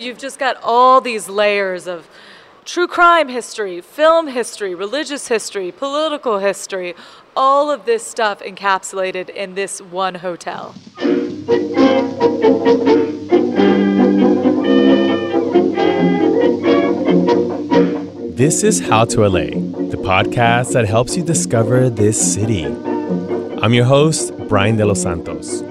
You've just got all these layers of true crime history, film history, religious history, political history, all of this stuff encapsulated in this one hotel. This is How to LA, the podcast that helps you discover this city. I'm your host, Brian De Los Santos.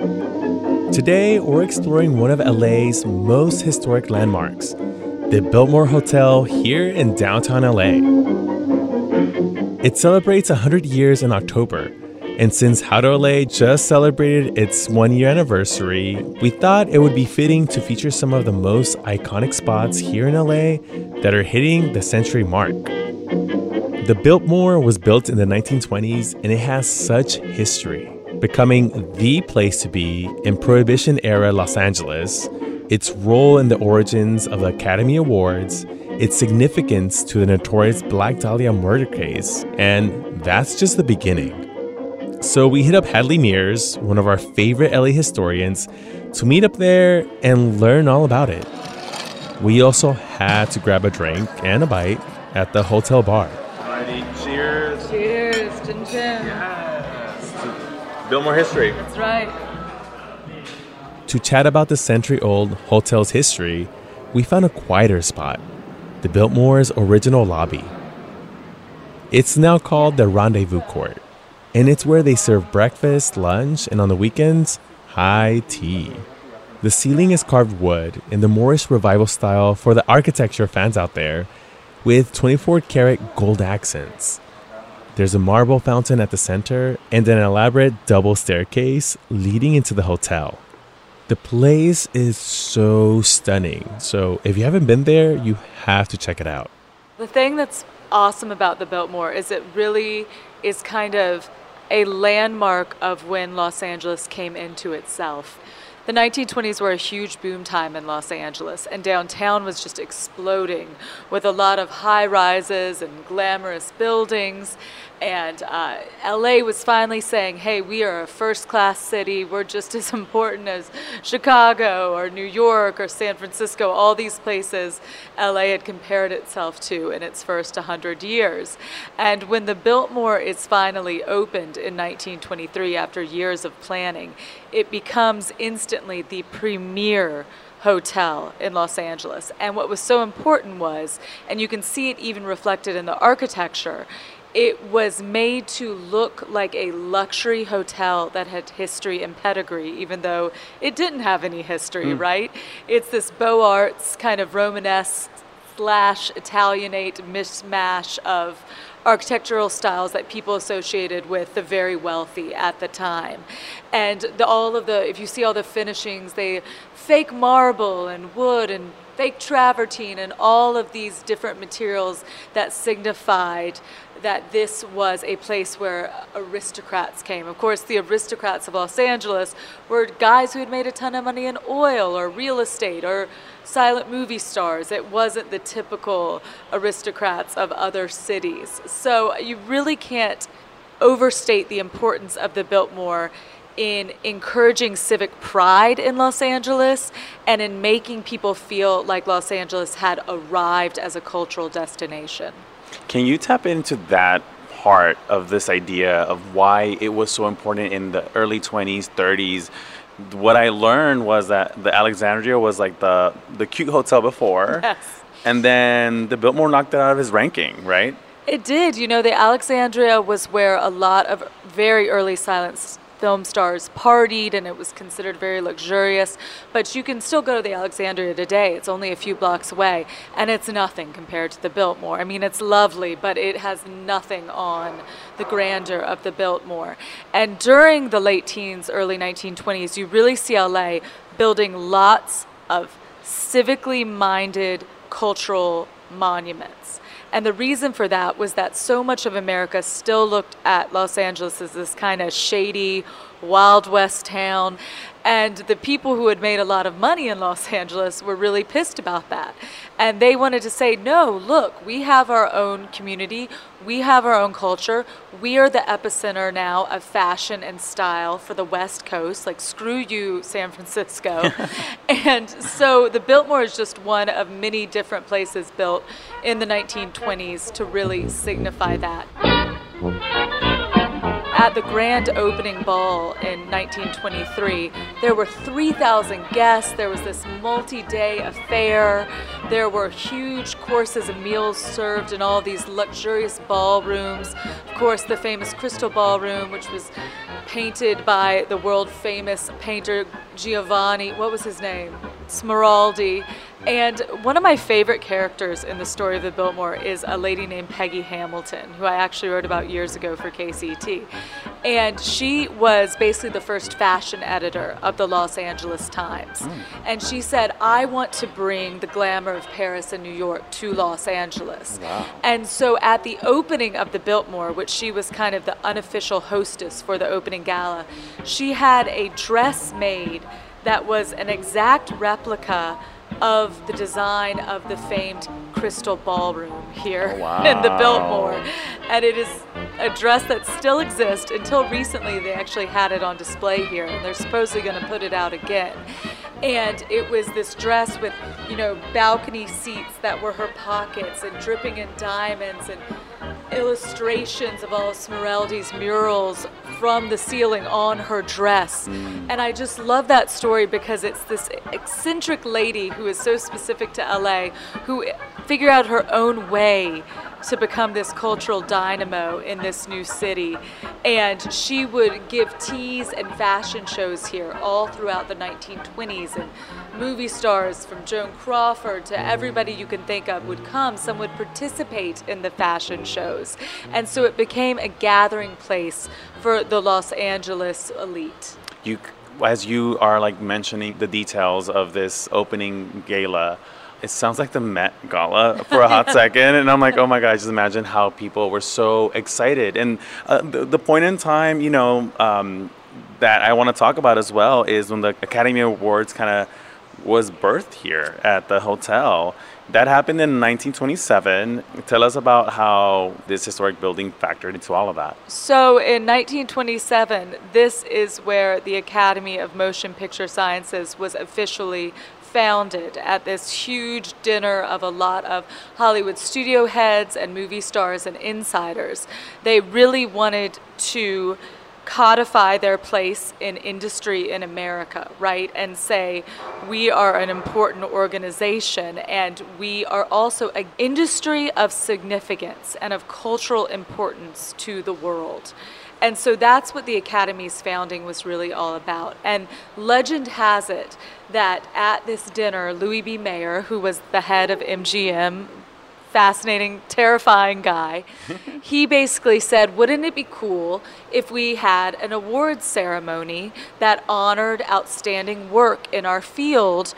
Today, we're exploring one of LA's most historic landmarks, the Biltmore Hotel here in downtown LA. It celebrates 100 years in October, and since How to LA just celebrated its one year anniversary, we thought it would be fitting to feature some of the most iconic spots here in LA that are hitting the century mark. The Biltmore was built in the 1920s and it has such history, becoming the place to be in Prohibition era Los Angeles, its role in the origins of the Academy Awards, its significance to the notorious Black Dahlia murder case, and that's just the beginning. So we hit up Hadley Meares, one of our favorite LA historians, to meet up there and learn all about it. We also had to grab a drink and a bite at the hotel bar. Yes. Biltmore history. That's right. To chat about the century old hotel's history, we found a quieter spot, the Biltmore's original lobby. It's now called the Rendezvous Court, and it's where they serve breakfast, lunch, and on the weekends, high tea. The ceiling is carved wood in the Moorish revival style for the architecture fans out there, with 24 karat gold accents. There's a marble fountain at the center and an elaborate double staircase leading into the hotel. The place is so stunning, so if you haven't been there, you have to check it out. The thing that's awesome about the Biltmore is it really is kind of a landmark of when Los Angeles came into itself. The 1920s were a huge boom time in Los Angeles, and downtown was just exploding with a lot of high rises and glamorous buildings. And uh, LA was finally saying, hey, we are a first class city. We're just as important as Chicago or New York or San Francisco, all these places LA had compared itself to in its first 100 years. And when the Biltmore is finally opened in 1923 after years of planning, it becomes instantly the premier hotel in Los Angeles. And what was so important was, and you can see it even reflected in the architecture, it was made to look like a luxury hotel that had history and pedigree, even though it didn't have any history, mm. right? It's this Beaux Arts kind of Romanesque slash Italianate mishmash of architectural styles that people associated with the very wealthy at the time. And the, all of the, if you see all the finishings, they fake marble and wood and fake travertine and all of these different materials that signified that this was a place where aristocrats came. Of course, the aristocrats of Los Angeles were guys who had made a ton of money in oil or real estate or silent movie stars. It wasn't the typical aristocrats of other cities. So you really can't overstate the importance of the Biltmore in encouraging civic pride in Los Angeles and in making people feel like Los Angeles had arrived as a cultural destination. Can you tap into that part of this idea of why it was so important in the early 20s, 30s? What I learned was that the Alexandria was like the the cute hotel before. Yes. And then the Biltmore knocked it out of his ranking, right? It did. You know, the Alexandria was where a lot of very early silent film stars partied and it was considered very luxurious. But you can still go to the Alexandria today. It's only a few blocks away, and it's nothing compared to the Biltmore. I mean, it's lovely, but it has nothing on the grandeur of the Biltmore. And during the late teens, early 1920s, you really see LA building lots of civically minded cultural monuments. And the reason for that was that so much of America still looked at Los Angeles as this kind of shady, Wild West town. And the people who had made a lot of money in Los Angeles were really pissed about that. And they wanted to say, no, look, we have our own community, we have our own culture, we are the epicenter now of fashion and style for the West Coast. Like, screw you, San Francisco. and so the Biltmore is just one of many different places built in the 1920s to really signify that at the grand opening ball in 1923, there were 3,000 guests. There was this multi day affair. There were huge courses and meals served in all these luxurious ballrooms. Of course, the famous Crystal Ballroom, which was painted by the world famous painter Giovanni, what was his name? Smeraldi. And one of my favorite characters in the story of the Biltmore is a lady named Peggy Hamilton, who I actually wrote about years ago for KCET. And she was basically the first fashion editor of the Los Angeles Times. Mm. And she said, I want to bring the glamour of Paris and New York to Los Angeles. Wow. And so at the opening of the Biltmore, which she was kind of the unofficial hostess for the opening gala, she had a dress made that was an exact replica of the design of the famed Crystal Ballroom here oh, wow. in the Biltmore. And it is a dress that still exists. Until recently, they actually had it on display here, and they're supposedly going to put it out again. And it was this dress with, you know, balcony seats that were her pockets and dripping in diamonds and illustrations of all of Smeraldi's murals from the ceiling on her dress. Mm. And I just love that story because it's this eccentric lady who is so specific to LA who figured out her own way to become this cultural dynamo in this new city. And she would give teas and fashion shows here all throughout the 1920s. And movie stars from Joan Crawford to everybody you can think of would come. Some would participate in the fashion shows. And so it became a gathering place for the Los Angeles elite. You, as you are like mentioning the details of this opening gala, it sounds like the Met Gala for a hot second, and I'm like, oh my god, just imagine how people were so excited. And uh, the, the, point in time, you know, um, that I want to talk about as well is when the Academy Awards kind of was birthed here at the hotel. That happened in 1927. Tell us about how this historic building factored into all of that. So, in 1927, this is where the Academy of Motion Picture Sciences was officially founded at this huge dinner of a lot of Hollywood studio heads and movie stars and insiders. They really wanted to codify their place in industry in America, right? And say, we are an important organization and we are also an industry of significance and of cultural importance to the world. And so that's what the Academy's founding was really all about. And legend has it that at this dinner, Louis B. Mayer, who was the head of MGM, fascinating, terrifying guy, he basically said, Wouldn't it be cool if we had an awards ceremony that honored outstanding work in our field?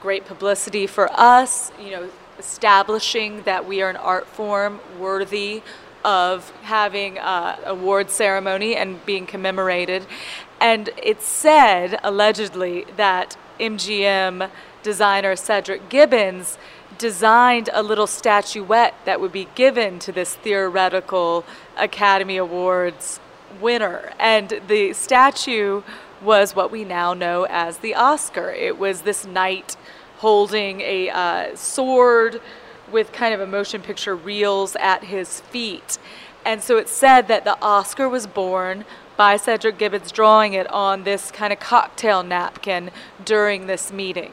Great publicity for us, you know, establishing that we are an art form worthy of having a award ceremony and being commemorated. And it said, allegedly, that MGM designer Cedric Gibbons designed a little statuette that would be given to this theoretical Academy Awards winner. And the statue was what we now know as the Oscar. It was this knight holding a uh, sword with kind of a motion picture reels at his feet. And so it said that the Oscar was born by Cedric Gibbons drawing it on this kind of cocktail napkin during this meeting.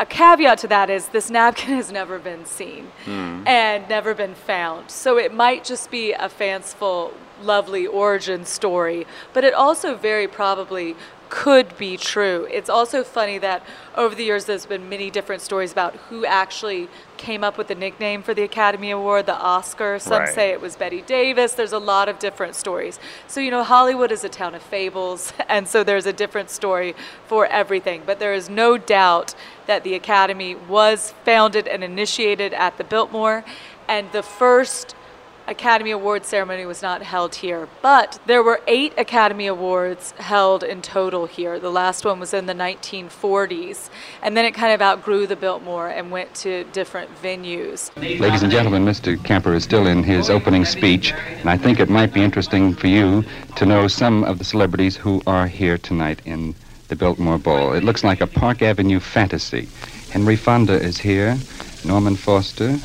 A caveat to that is this napkin has never been seen mm. and never been found. So it might just be a fanciful lovely origin story, but it also very probably could be true. It's also funny that over the years there's been many different stories about who actually came up with the nickname for the Academy Award, the Oscar. Some Right. say it was Bette Davis. There's a lot of different stories. So, you know, Hollywood is a town of fables, and so there's a different story for everything. But there is no doubt that the Academy was founded and initiated at the Biltmore, and the first Academy Award ceremony was not held here, but there were eight Academy Awards held in total here. The last one was in the 1940s, and then it kind of outgrew the Biltmore and went to different venues. Ladies and gentlemen, Mr. Kemper is still in his opening speech, and I think it might be interesting for you to know some of the celebrities who are here tonight in the Biltmore Bowl. It looks like a Park Avenue fantasy. Henry Fonda is here, Norman Foster,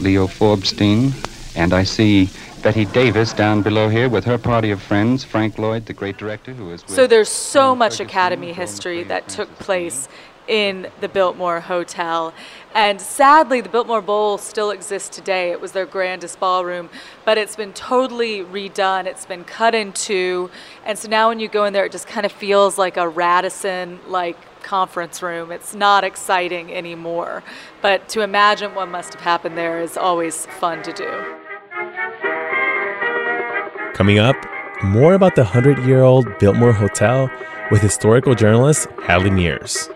Leo Forbstein, and I see Bette Davis down below here with her party of friends, Frank Lloyd, the great director who is with So there's so much Ferguson, Academy history that Francis took place in the Biltmore Hotel. And sadly, the Biltmore Bowl still exists today. It was their grandest ballroom, but it's been totally redone. It's been cut in two. And so now when you go in there, it just kind of feels like a Radisson like conference room. It's not exciting anymore. But to imagine what must have happened there is always fun to do. Coming up, more about the 100 year old Biltmore Hotel with historical journalist Hadley Meares.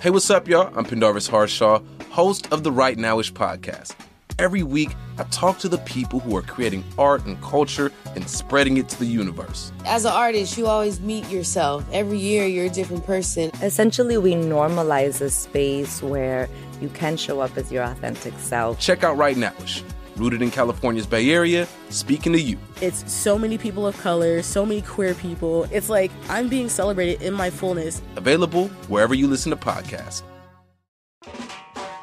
Hey, what's up, y'all? I'm Pendarvis Harshaw, host of the Right Nowish podcast. Every week, I talk to the people who are creating art and culture and spreading it to the universe. As an artist, you always meet yourself. Every year, you're a different person. Essentially, we normalize a space where you can show up as your authentic self. Check out Right Nowish, rooted in California's Bay Area, speaking to you. It's so many people of color, so many queer people. It's like I'm being celebrated in my fullness. Available wherever you listen to podcasts.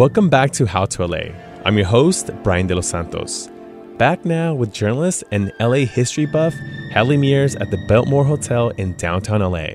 Welcome back to How to LA. I'm your host, Brian De Los Santos. Back now with journalist and LA history buff Hadley Meares at the Biltmore Hotel in downtown LA.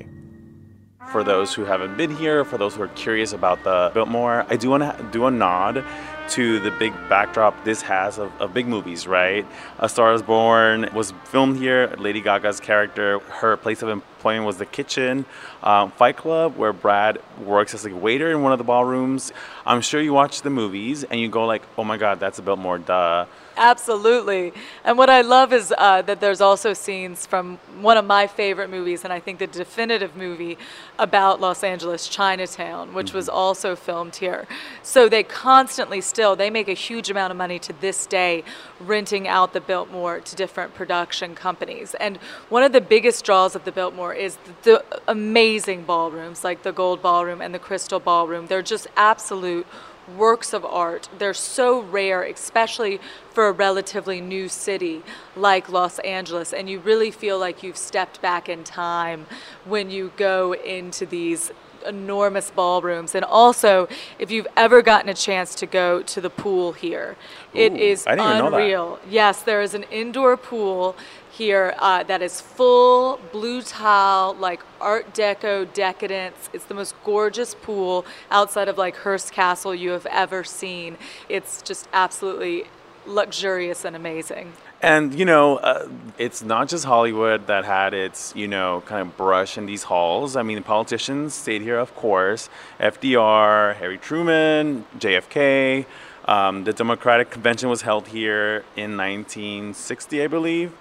for those who haven't been here, for those who are curious about the Biltmore, I do want to do a nod to the big backdrop this has of, of big movies, right? A Star is Born was filmed here. Lady Gaga's character, her place of employment was the kitchen. Um, Fight Club, where Brad works as a waiter in one of the ballrooms. I'm sure you watch the movies and you go like, oh my God, that's a Biltmore, duh. Absolutely. And what I love is uh, that there's also scenes from one of my favorite movies, and I think the definitive movie about Los Angeles, Chinatown, which was also filmed here. So they constantly still, they make a huge amount of money to this day renting out the Biltmore to different production companies. And one of the biggest draws of the Biltmore is the, the amazing ballrooms like the Gold Ballroom and the Crystal Ballroom. They're just absolute works of art. They're so rare, especially for a relatively new city like Los Angeles. And you really feel like you've stepped back in time when you go into these enormous ballrooms. And also, if you've ever gotten a chance to go to the pool here, it Ooh, is I didn't even know that. unreal. Yes, there is an indoor pool here uh, that is full blue tile, like Art Deco decadence. It's the most gorgeous pool outside of like Hearst Castle you have ever seen. It's just absolutely luxurious and amazing. And you know, uh, it's not just Hollywood that had its you know kind of brush in these halls. I mean, the politicians stayed here, of course. FDR, Harry Truman, JFK. Um, the Democratic Convention was held here in 1960, I believe.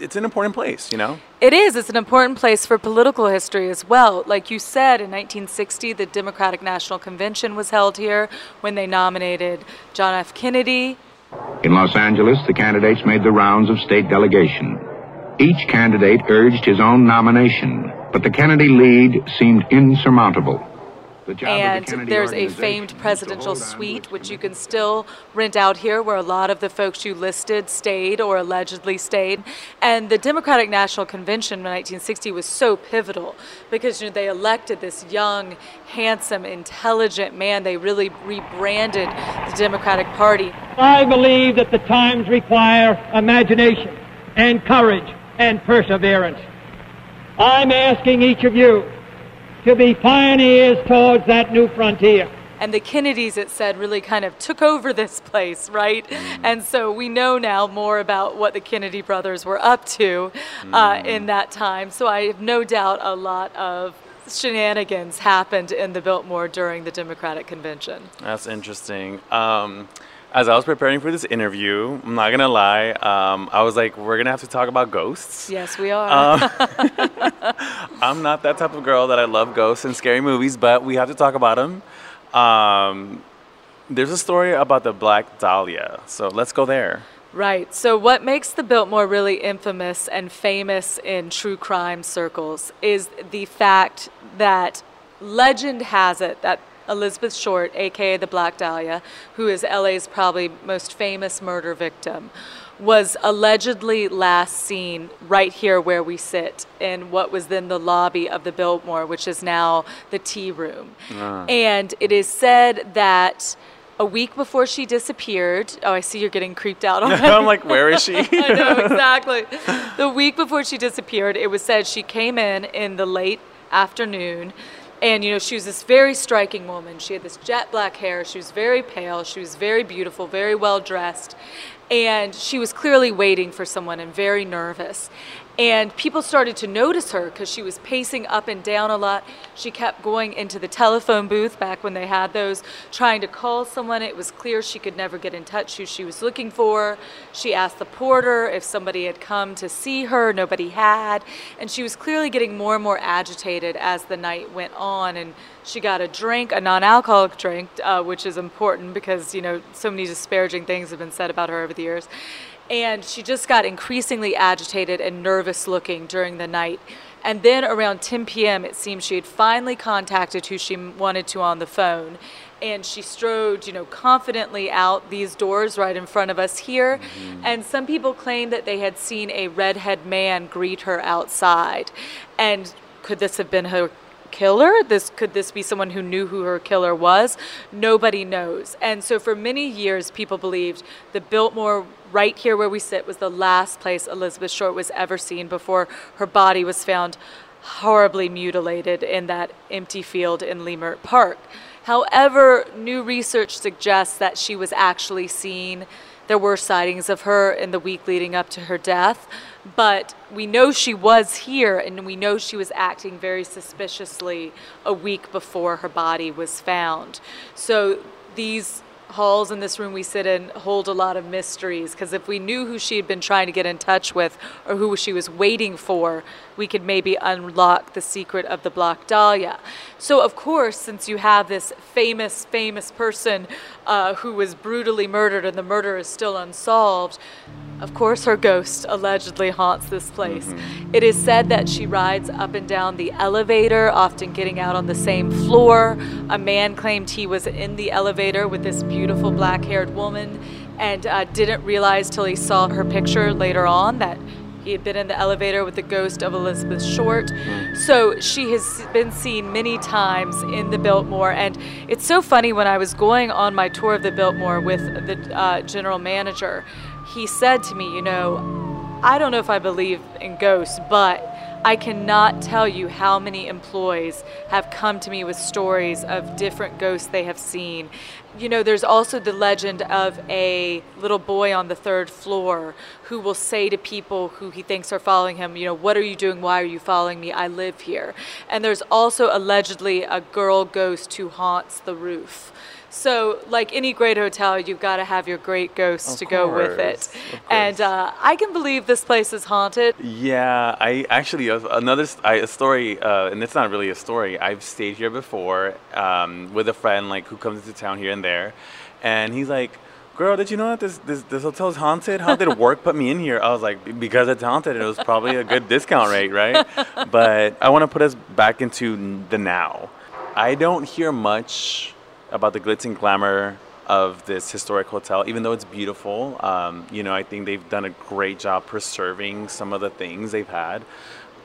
It's an important place, you know. It is. It's an important place for political history as well. Like you said, in 1960, the Democratic National Convention was held here when they nominated John F. Kennedy. In Los Angeles, the candidates made the rounds of state delegation. Each candidate urged his own nomination, But the Kennedy lead seemed insurmountable. And there's a famed presidential suite, which you can still rent out here, where a lot of the folks you listed stayed or allegedly stayed. And the Democratic National Convention in 1960 was so pivotal because you know, they elected this young, handsome, intelligent man. They really rebranded the Democratic Party. I believe that the times require imagination and courage and perseverance. I'm asking each of you to be pioneers towards that new frontier. And the Kennedys, it said, really kind of took over this place, right? Mm. And so we know now more about what the Kennedy brothers were up to uh, mm. in that time. So I have no doubt a lot of shenanigans happened in the Biltmore during the Democratic convention. That's interesting. Um, as I was preparing for this interview, I'm not gonna lie, um, I was like, we're gonna have to talk about ghosts. Yes, we are. Um, I'm not that type of girl that I love ghosts and scary movies, but we have to talk about them. Um, there's a story about the Black Dahlia, so let's go there. Right. So, what makes the Biltmore really infamous and famous in true crime circles is the fact that legend has it that Elizabeth Short, aka the Black Dahlia, who is LA's probably most famous murder victim, was allegedly last seen right here where we sit in what was then the lobby of the Biltmore, which is now the tea room. Uh. And it is said that a week before she disappeared. Oh, I see you're getting creeped out already. I'm like, where is she? I know, exactly. The week before she disappeared, it was said she came in in the late afternoon and, you know, she was this very striking woman. She had this jet black hair. She was very pale. She was very beautiful, very well dressed. And she was clearly waiting for someone and very nervous. And people started to notice her because she was pacing up and down a lot. She kept going into the telephone booth back when they had those, trying to call someone. It was clear she could never get in touch who she was looking for. She asked the porter if somebody had come to see her. Nobody had. And she was clearly getting more and more agitated as the night went on. And she got a drink, a non-alcoholic drink, uh, which is important because you know so many disparaging things have been said about her over the years and she just got increasingly agitated and nervous looking during the night. And then around 10 p.m., it seemed she had finally contacted who she wanted to on the phone. And she strode, you know, confidently out these doors right in front of us here. Mm-hmm. And some people claimed that they had seen a redhead man greet her outside. And could this have been her killer? This could this be someone who knew who her killer was? Nobody knows. And so for many years people believed the Biltmore right here where we sit was the last place Elizabeth Short was ever seen before her body was found horribly mutilated in that empty field in Leimert Park. However, new research suggests that she was actually seen. There were sightings of her in the week leading up to her death, but we know she was here and we know she was acting very suspiciously a week before her body was found. So these halls in this room we sit in hold a lot of mysteries because if we knew who she had been trying to get in touch with or who she was waiting for, we could maybe unlock the secret of the Black Dahlia. So, of course, since you have this famous, famous person uh, who was brutally murdered and the murder is still unsolved, of course, her ghost allegedly haunts this place. Mm-hmm. It is said that she rides up and down the elevator, often getting out on the same floor. A man claimed he was in the elevator with this beautiful black haired woman and uh, didn't realize till he saw her picture later on that he had been in the elevator with the ghost of Elizabeth Short. So she has been seen many times in the Biltmore. And it's so funny when I was going on my tour of the Biltmore with the uh, general manager, he said to me, You know, I don't know if I believe in ghosts, but I cannot tell you how many employees have come to me with stories of different ghosts they have seen. You know, there's also the legend of a little boy on the third floor who will say to people who he thinks are following him, you know, what are you doing? Why are you following me? I live here. And there's also allegedly a girl ghost who haunts the roof. So, like any great hotel, you've got to have your great ghost of to course, go with it. And uh, I can believe this place is haunted. Yeah, I actually another I, a story, uh, and it's not really a story. I've stayed here before um, with a friend, like who comes into town here and there, and he's like, girl, did you know that this, this, this hotel is haunted? How did work put me in here? I was like, because it's haunted. It was probably a good discount rate, right? But I want to put us back into the now. I don't hear much about the glitz and glamour of this historic hotel, even though it's beautiful. Um, you know, I think they've done a great job preserving some of the things they've had.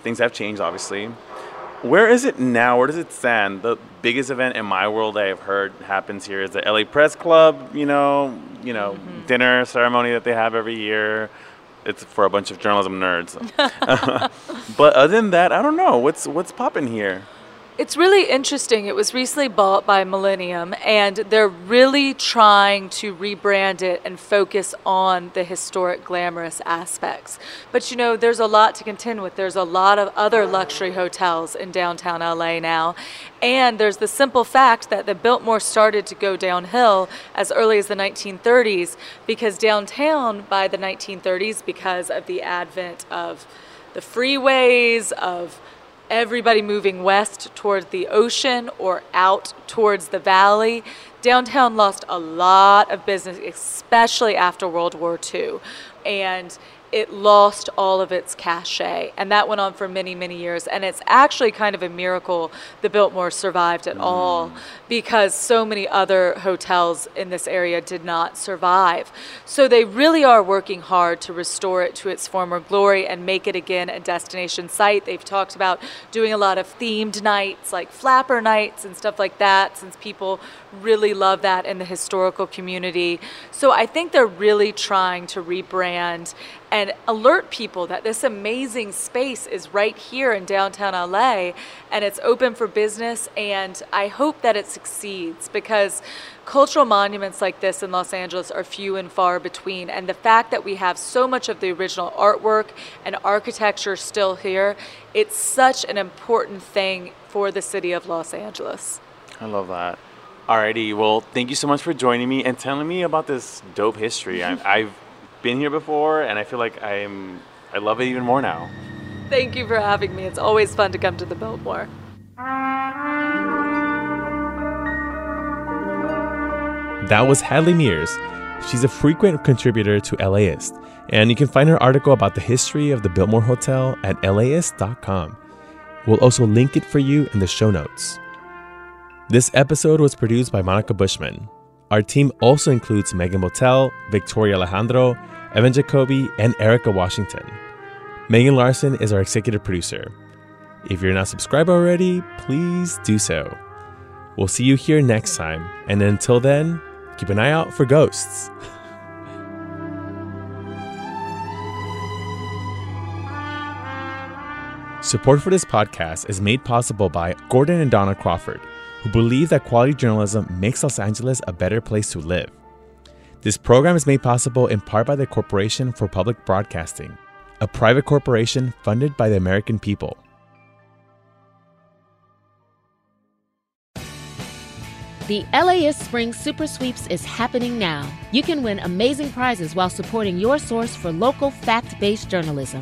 Things have changed, obviously. Where is it now? Where does it stand? The biggest event in my world I've heard happens here is the LA Press Club. You know, you know, mm-hmm. dinner ceremony that they have every year. It's for a bunch of journalism nerds. but other than that, I don't know. What's what's popping here? It's really interesting. It was recently bought by Millennium, and they're really trying to rebrand it and focus on the historic, glamorous aspects. But you know, there's a lot to contend with. There's a lot of other luxury hotels in downtown LA now. And there's the simple fact that the Biltmore started to go downhill as early as the 1930s because downtown by the 1930s, because of the advent of the freeways, of everybody moving west towards the ocean or out towards the valley. Downtown lost a lot of business, especially after World War II. And it lost all of its cachet. And that went on for many, many years. And it's actually kind of a miracle the Biltmore survived at mm. all because so many other hotels in this area did not survive. So they really are working hard to restore it to its former glory and make it again a destination site. They've talked about doing a lot of themed nights like flapper nights and stuff like that since people really love that in the historical community. So I think they're really trying to rebrand and alert people that this amazing space is right here in downtown LA and it's open for business and I hope that it succeeds because cultural monuments like this in Los Angeles are few and far between and the fact that we have so much of the original artwork and architecture still here it's such an important thing for the city of Los Angeles. I love that. Alrighty, well, thank you so much for joining me and telling me about this dope history. I, I've been here before, and I feel like I'm I love it even more now. Thank you for having me. It's always fun to come to the Biltmore. That was Hadley Meares. She's a frequent contributor to LAist, and you can find her article about the history of the Biltmore Hotel at laist.com. We'll also link it for you in the show notes. This episode was produced by Monica Bushman. Our team also includes Megan Botel, Victoria Alejandro, Evan Jacoby, and Erica Washington. Megan Larson is our executive producer. If you're not subscribed already, please do so. We'll see you here next time, and until then, keep an eye out for ghosts. Support for this podcast is made possible by Gordon and Donna Crawford who believe that quality journalism makes Los Angeles a better place to live. This program is made possible in part by the Corporation for Public Broadcasting, a private corporation funded by the American people. The LAist Spring Super Sweeps is happening now. You can win amazing prizes while supporting your source for local fact based journalism.